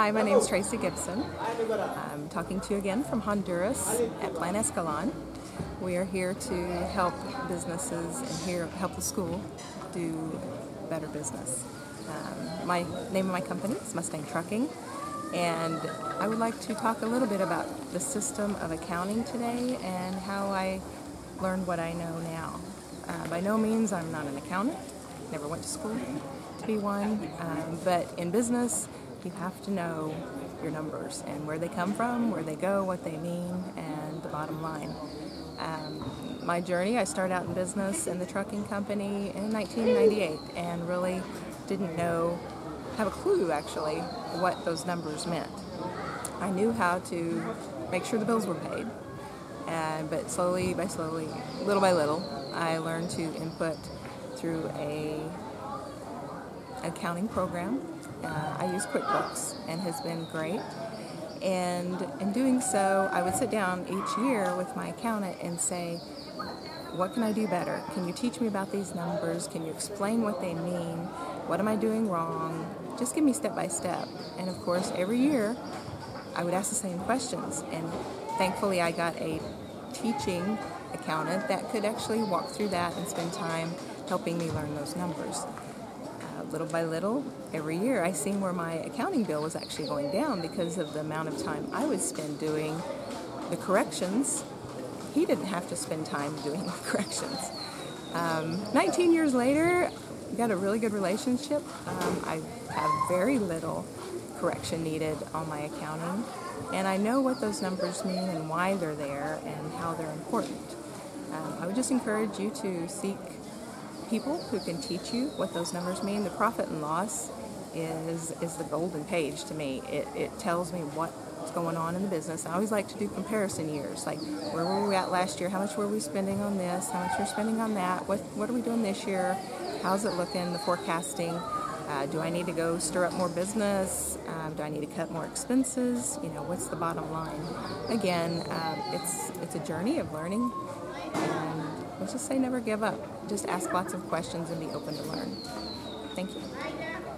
Hi, my name is Tracy Gibson. I'm talking to you again from Honduras at Plan Escalon. We are here to help businesses and here help the school do better business. Um, my name of my company is Mustang Trucking, and I would like to talk a little bit about the system of accounting today and how I learned what I know now. Uh, by no means I'm not an accountant. Never went to school to be one, um, but in business you have to know your numbers and where they come from, where they go, what they mean, and the bottom line. Um, my journey, I started out in business in the trucking company in 1998 and really didn't know, have a clue actually, what those numbers meant. I knew how to make sure the bills were paid, but slowly by slowly, little by little, I learned to input through a accounting program. Uh, I use QuickBooks and has been great. And in doing so, I would sit down each year with my accountant and say, what can I do better? Can you teach me about these numbers? Can you explain what they mean? What am I doing wrong? Just give me step by step. And of course, every year I would ask the same questions. And thankfully, I got a teaching accountant that could actually walk through that and spend time helping me learn those numbers little by little, every year, I seen where my accounting bill was actually going down because of the amount of time I would spend doing the corrections. He didn't have to spend time doing the corrections. Um, 19 years later, we got a really good relationship. Um, I have very little correction needed on my accounting, and I know what those numbers mean and why they're there and how they're important. Um, I would just encourage you to seek people who can teach you what those numbers mean. The profit and loss is is the golden page to me. It, it tells me what's going on in the business. I always like to do comparison years, like where were we at last year? How much were we spending on this? How much we're spending on that? What what are we doing this year? How's it looking? The forecasting. Uh, do I need to go stir up more business? Um, do I need to cut more expenses? You know, what's the bottom line? Again, um, it's it's a journey of learning, just say never give up. Just ask lots of questions and be open to learn. Thank you.